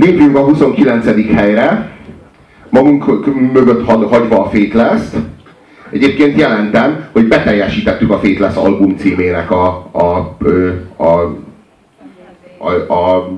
lépjünk a 29. helyre, magunk mögött hagyva a Fateless-t. Egyébként jelentem, hogy beteljesítettük a Fateless album címének a, a, a, a, a, a,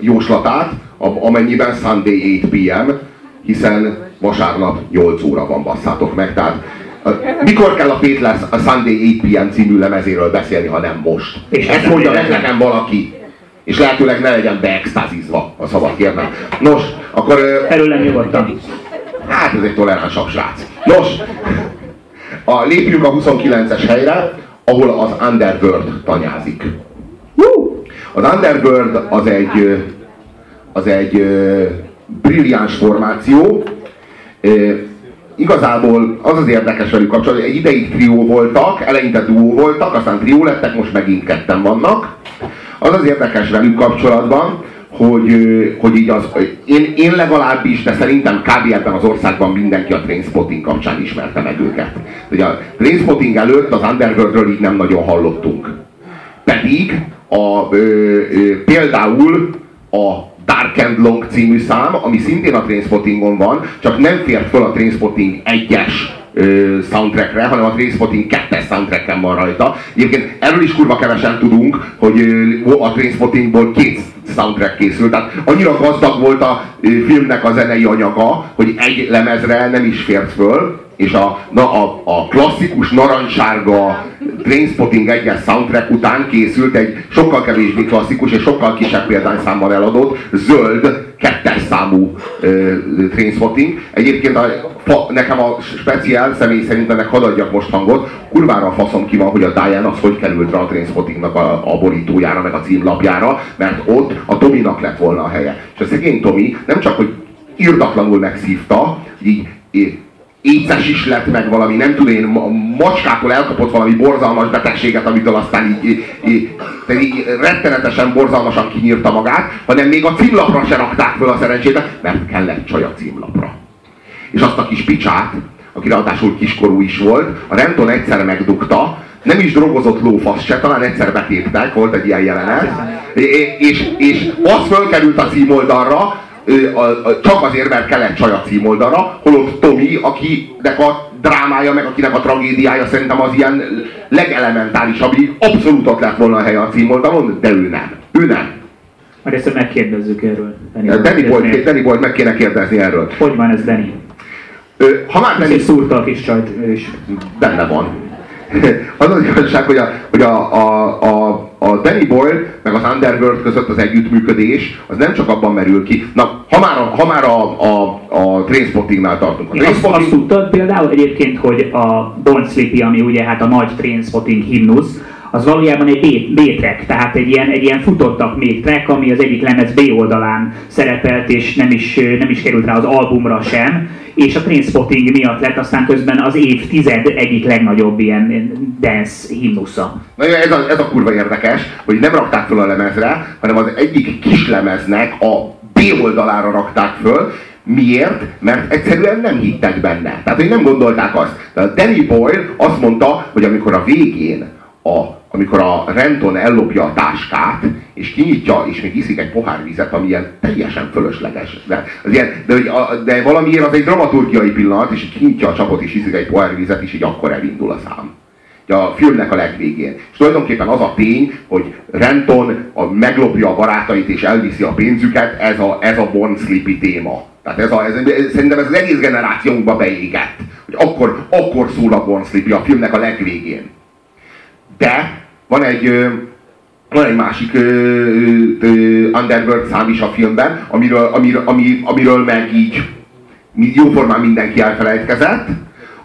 jóslatát, amennyiben Sunday 8 p.m., hiszen vasárnap 8 óra van, basszátok meg. Tehát mikor kell a Fateless a Sunday 8 p.m. című lemezéről beszélni, ha nem most? És ezt mondja meg nekem valaki. És lehetőleg ne legyen beextázizva, a szabad kérnem. Nos, akkor... Felőlem nyugodtan. Hát ez egy toleránsabb srác. Nos, a, lépjünk a 29-es helyre, ahol az Underworld tanyázik. Az Underworld az egy, az egy brilliáns formáció. Igazából az az érdekes velük kapcsolatban, hogy egy ideig trió voltak, eleinte duó voltak, aztán trió lettek, most megint ketten vannak. Az az érdekes velük kapcsolatban, hogy, hogy így az, én, én legalábbis, de szerintem kb. ebben az országban mindenki a Trainspotting kapcsán ismerte meg őket. Ugye a Trainspotting előtt az Underworldről így nem nagyon hallottunk. Pedig a, ö, ö, például a Dark and Long című szám, ami szintén a Trainspottingon van, csak nem fért fel a Trainspotting 1-es soundtrackre, hanem a Trainspotting 2-es soundtracken van rajta. Egyébként erről is kurva kevesen tudunk, hogy a Trainspottingból két soundtrack készült. Tehát annyira gazdag volt a filmnek a zenei anyaga, hogy egy lemezre nem is fért föl, és a, na, a, a klasszikus narancssárga Trainspotting egyes soundtrack után készült egy sokkal kevésbé klasszikus és sokkal kisebb példányszámmal eladott zöld kettes számú uh, Trainspotting. Egyébként a, fa, nekem a speciál személy szerint ennek hadd adjak most hangot, kurvára a faszom ki van, hogy a Diane az hogy került rá a Trainspottingnak a, a borítójára, meg a címlapjára, mert ott a Tominak lett volna a helye. És a szegény Tomi nem csak, hogy irdatlanul megszívta, így, így éces is lett meg valami, nem tudom én, macskától elkapott valami borzalmas betegséget, amitől aztán így, így, így, így rettenetesen borzalmasan kinyírta magát, hanem még a címlapra se rakták föl a szerencsébe, mert kellett csaj a címlapra. És azt a kis picsát, aki ráadásul kiskorú is volt, a Renton egyszer megdugta, nem is drogozott lófasz se, talán egyszer betéptek, volt egy ilyen jelenet, és, és, és az fölkerült a címoldalra, a, a, csak azért, mert kellett csaj a címoldalra, holott Tomi, akinek a drámája, meg akinek a tragédiája szerintem az ilyen legelementárisabb, így abszolút ott lett volna a helye a címoldalon, de ő nem. Ő nem. Majd ezt megkérdezzük erről. Danny Boyd, Danny Boyd meg kéne kérdezni erről. Hogy van ez, Danny? Ha már Danny... szúrta a kis csajt ő is. Benne van. az az igazság, hogy a, hogy a, a, a a Danny Boyle meg az Underworld között az együttműködés az nem csak abban merül ki. Na, ha már a, ha már a, a, a Trainspottingnál tartunk. A Trainspotting... Azt, azt tudtad például egyébként, hogy a Born Sleepy, ami ugye hát a nagy Trainspotting himnusz, az valójában egy B-track, tehát egy ilyen, egy ilyen futottak még track, ami az egyik lemez B oldalán szerepelt, és nem is, nem is került rá az albumra sem, és a Trainspotting miatt lett aztán közben az évtized egyik legnagyobb ilyen dance himnusza. Na ez a, ez a kurva érdekes, hogy nem rakták föl a lemezre, hanem az egyik kis lemeznek a B oldalára rakták föl, Miért? Mert egyszerűen nem hittek benne. Tehát, hogy nem gondolták azt. De Danny Boyle azt mondta, hogy amikor a végén a amikor a Renton ellopja a táskát, és kinyitja, és még iszik egy pohár vizet, ami ilyen teljesen fölösleges. De, az ilyen, de, de valamiért az egy dramaturgiai pillanat, és kinyitja a csapot, és iszik egy pohár vizet, és így akkor elindul a szám. A filmnek a legvégén. És tulajdonképpen az a tény, hogy Renton a, meglopja a barátait és elviszi a pénzüket, ez a, ez a Born Sleepy téma. Tehát ez a, ez, szerintem ez az egész generációnkba beégett, hogy akkor, akkor szól a Born Sleepy a filmnek a legvégén. De van egy, van egy másik Underworld szám is a filmben, amiről, amiről, ami, amiről meg így jóformán mindenki elfelejtkezett,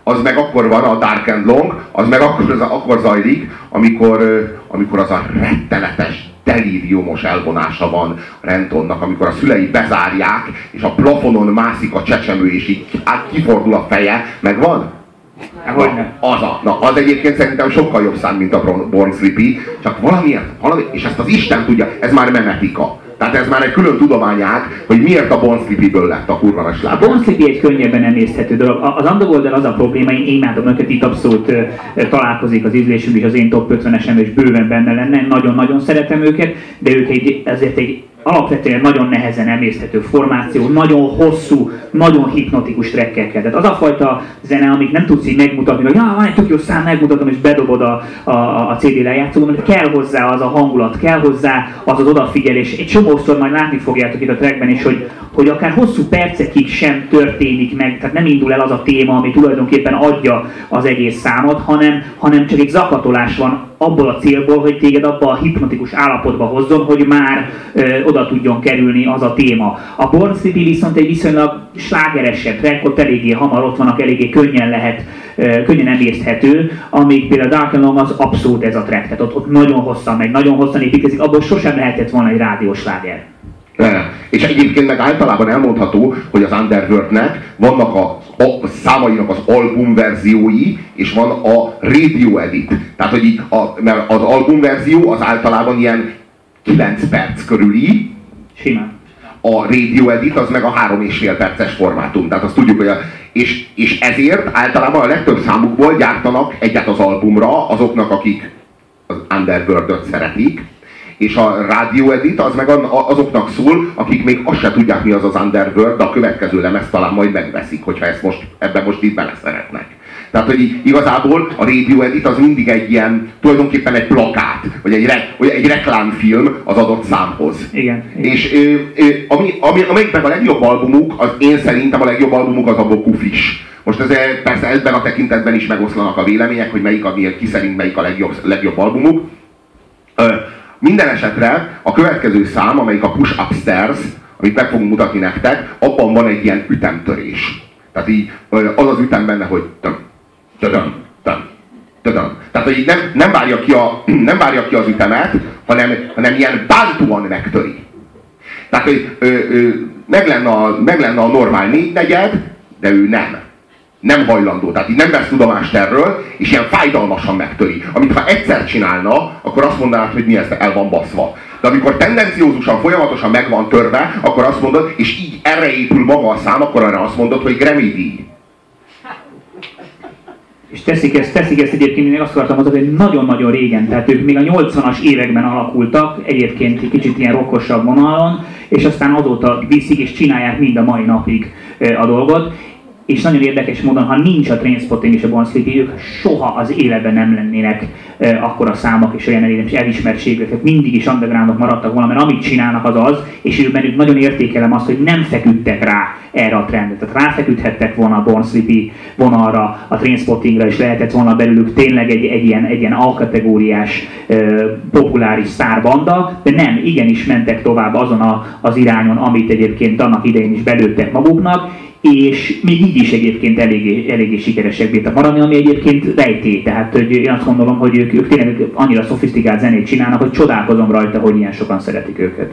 az meg akkor van a Dark and Long, az meg akkor, az, akkor zajlik, amikor, amikor az a rettenetes, delíriumos elvonása van Rentonnak, amikor a szülei bezárják, és a plafonon mászik a csecsemő, és így át kifordul a feje, meg van? Na, az, a, na, az egyébként szerintem sokkal jobb szám, mint a Born Sleepy, csak valamiért, valami, és ezt az Isten tudja, ez már memetika. Tehát ez már egy külön tudományák, hogy miért a Born Sleepy-ből lett a kurva A Born Sleepy egy könnyebben emészthető dolog. Az underworld az a probléma, én imádom őket, itt abszolút találkozik az ízlésünk és az én top 50-esem, és bőven benne lenne, nagyon-nagyon szeretem őket, de ők egy, ezért egy alapvetően nagyon nehezen emészthető formáció, nagyon hosszú, nagyon hipnotikus trekkekkel. Tehát az a fajta zene, amit nem tudsz így megmutatni, hogy ah, van egy tök jó szám, megmutatom és bedobod a, a, a CD lejátszóba, mert kell hozzá az a hangulat, kell hozzá az az odafigyelés. Egy csomószor majd látni fogjátok itt a trackben is, hogy, hogy akár hosszú percekig sem történik meg, tehát nem indul el az a téma, ami tulajdonképpen adja az egész számot, hanem, hanem csak egy zakatolás van abból a célból, hogy téged abba a hipnotikus állapotba hozzon, hogy már ö, oda tudjon kerülni az a téma. A Born City viszont egy viszonylag slágeresebb track, ott eléggé hamar ott vannak, eléggé könnyen lehet, ö, könnyen emészthető, amíg például Dark and Long az abszolút ez a track, tehát ott, ott nagyon hosszan meg, nagyon hosszan építkezik, abból sosem lehetett volna egy rádiós sláger. Ne. És egyébként meg általában elmondható, hogy az Underworldnek vannak a, a számainak az albumverziói, és van a radio edit. Tehát, hogy így a, mert az albumverzió az általában ilyen 9 perc körüli, Simán. a radio edit az meg a három és fél perces formátum. Tehát azt tudjuk, hogy a, és, és ezért általában a legtöbb számukból gyártanak egyet az albumra azoknak, akik az Underworld-öt szeretik, és a radio edit az meg azoknak szól, akik még azt se tudják, mi az az Underworld, de a következő lemez talán majd megveszik, hogyha ezt most, ebben most itt bele szeretnek. Tehát, hogy igazából a radio edit az mindig egy ilyen, tulajdonképpen egy plakát, vagy egy, re, vagy egy reklámfilm az adott számhoz. Igen. igen. És ö, ö, ami, ami, amelyikben a legjobb albumuk, az én szerintem a legjobb albumuk az a Boku Fish. Most ez, persze ebben a tekintetben is megoszlanak a vélemények, hogy melyik a, ki szerint melyik a legjobb, legjobb albumuk. Minden esetre a következő szám, amelyik a Push Upstairs, amit meg fogunk mutatni nektek, abban van egy ilyen ütemtörés. Tehát így az az ütem benne, hogy töm, töm, töm, töm. Tehát, hogy nem, nem, várja ki a, nem várja ki az ütemet, hanem, hanem ilyen bántóan megtöri. Tehát, hogy ö, ö, meg, lenne a, meg lenne a normál négy negyed, de ő nem nem hajlandó, tehát így nem vesz tudomást erről, és ilyen fájdalmasan megtöri. Amit ha egyszer csinálna, akkor azt mondanád, hogy mi ez el van baszva. De amikor tendenciózusan, folyamatosan meg van törve, akkor azt mondod, és így erre épül maga a szám, akkor arra azt mondod, hogy díj. És teszik ezt, teszik ezt egyébként, én azt akartam mondani, hogy nagyon-nagyon régen, tehát ők még a 80-as években alakultak, egyébként egy kicsit ilyen rokkosabb vonalon, és aztán azóta viszik és csinálják mind a mai napig a dolgot és nagyon érdekes módon, ha nincs a Trainspotting és a Bon Sleepy, ők soha az életben nem lennének e, akkora számok és olyan elérés, elismertségek, tehát mindig is undergroundok maradtak volna, mert amit csinálnak az az, és ők bennük nagyon értékelem azt, hogy nem feküdtek rá erre a trendre. Tehát ráfeküdhettek volna a Born Sleepy vonalra, a Trainspottingra, és lehetett volna belőlük tényleg egy, egy ilyen, egy ilyen alkategóriás, e, populáris sztárbanda, de nem, igenis mentek tovább azon a, az irányon, amit egyébként annak idején is belőttek maguknak, és még így is egyébként eléggé, eléggé sikeresek bírtak maradni, ami egyébként rejtély. Tehát hogy én azt gondolom, hogy ők, ők tényleg annyira szofisztikált zenét csinálnak, hogy csodálkozom rajta, hogy ilyen sokan szeretik őket.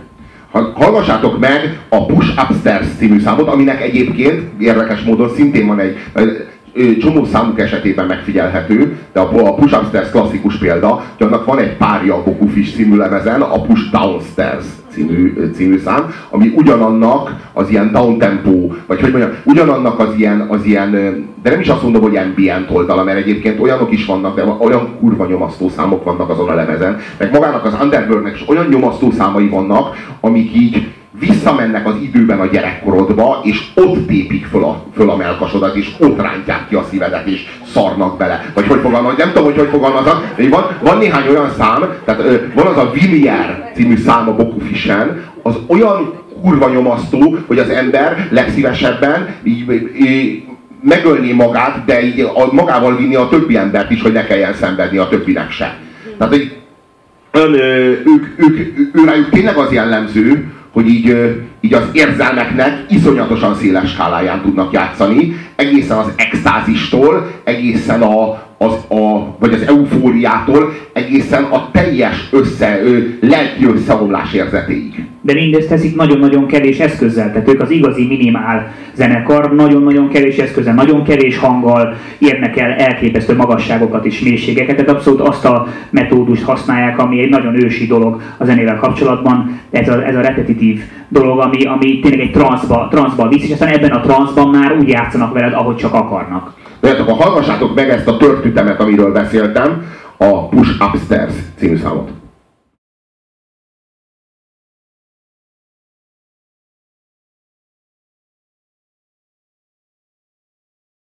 Hallgassátok meg a Push Upstairs című számot, aminek egyébként érdekes módon szintén van egy csomó számuk esetében megfigyelhető, de a Push Upstairs klasszikus példa, hogy annak van egy párja a Boku Fish című lemezen, a Push Downstairs című, című szám, ami ugyanannak az ilyen downtempo, vagy hogy mondjam, ugyanannak az ilyen, az ilyen, de nem is azt mondom, hogy ambient oldala, mert egyébként olyanok is vannak, de olyan kurva nyomasztó számok vannak azon a lemezen, meg magának az Underworldnek is olyan nyomasztó számai vannak, amik így visszamennek az időben a gyerekkorodba, és ott tépik föl a, föl a melkasodat, és ott rántják ki a szívedet, és szarnak bele. Vagy hogy fogalmaz, nem tudom, hogy hogy fogalmaznak, van, van néhány olyan szám, tehát van az a Villier című szám a Bokufisen, az olyan kurva nyomasztó, hogy az ember legszívesebben így, így, megölni magát, de így a, magával vinni a többi embert is, hogy ne kelljen szenvedni a többinek se. Tehát, hogy ön, ők, ők, ők, ő rájuk tényleg az jellemző, hogy így, így az érzelmeknek iszonyatosan széles skáláján tudnak játszani, egészen az extázistól, egészen a, az, a, vagy az eufóriától, egészen a teljes össze, lelki összeomlás érzetéig de mindezt teszik nagyon-nagyon kevés eszközzel. Tehát ők az igazi minimál zenekar, nagyon-nagyon kevés eszközzel, nagyon kevés hanggal érnek el elképesztő magasságokat és mélységeket. Tehát abszolút azt a metódust használják, ami egy nagyon ősi dolog a zenével kapcsolatban. Ez a, ez a repetitív dolog, ami, ami tényleg egy transzba, transzba visz, és aztán ebben a transzban már úgy játszanak veled, ahogy csak akarnak. De akkor hallgassátok meg ezt a törtütemet, amiről beszéltem, a Push Upstairs című számot.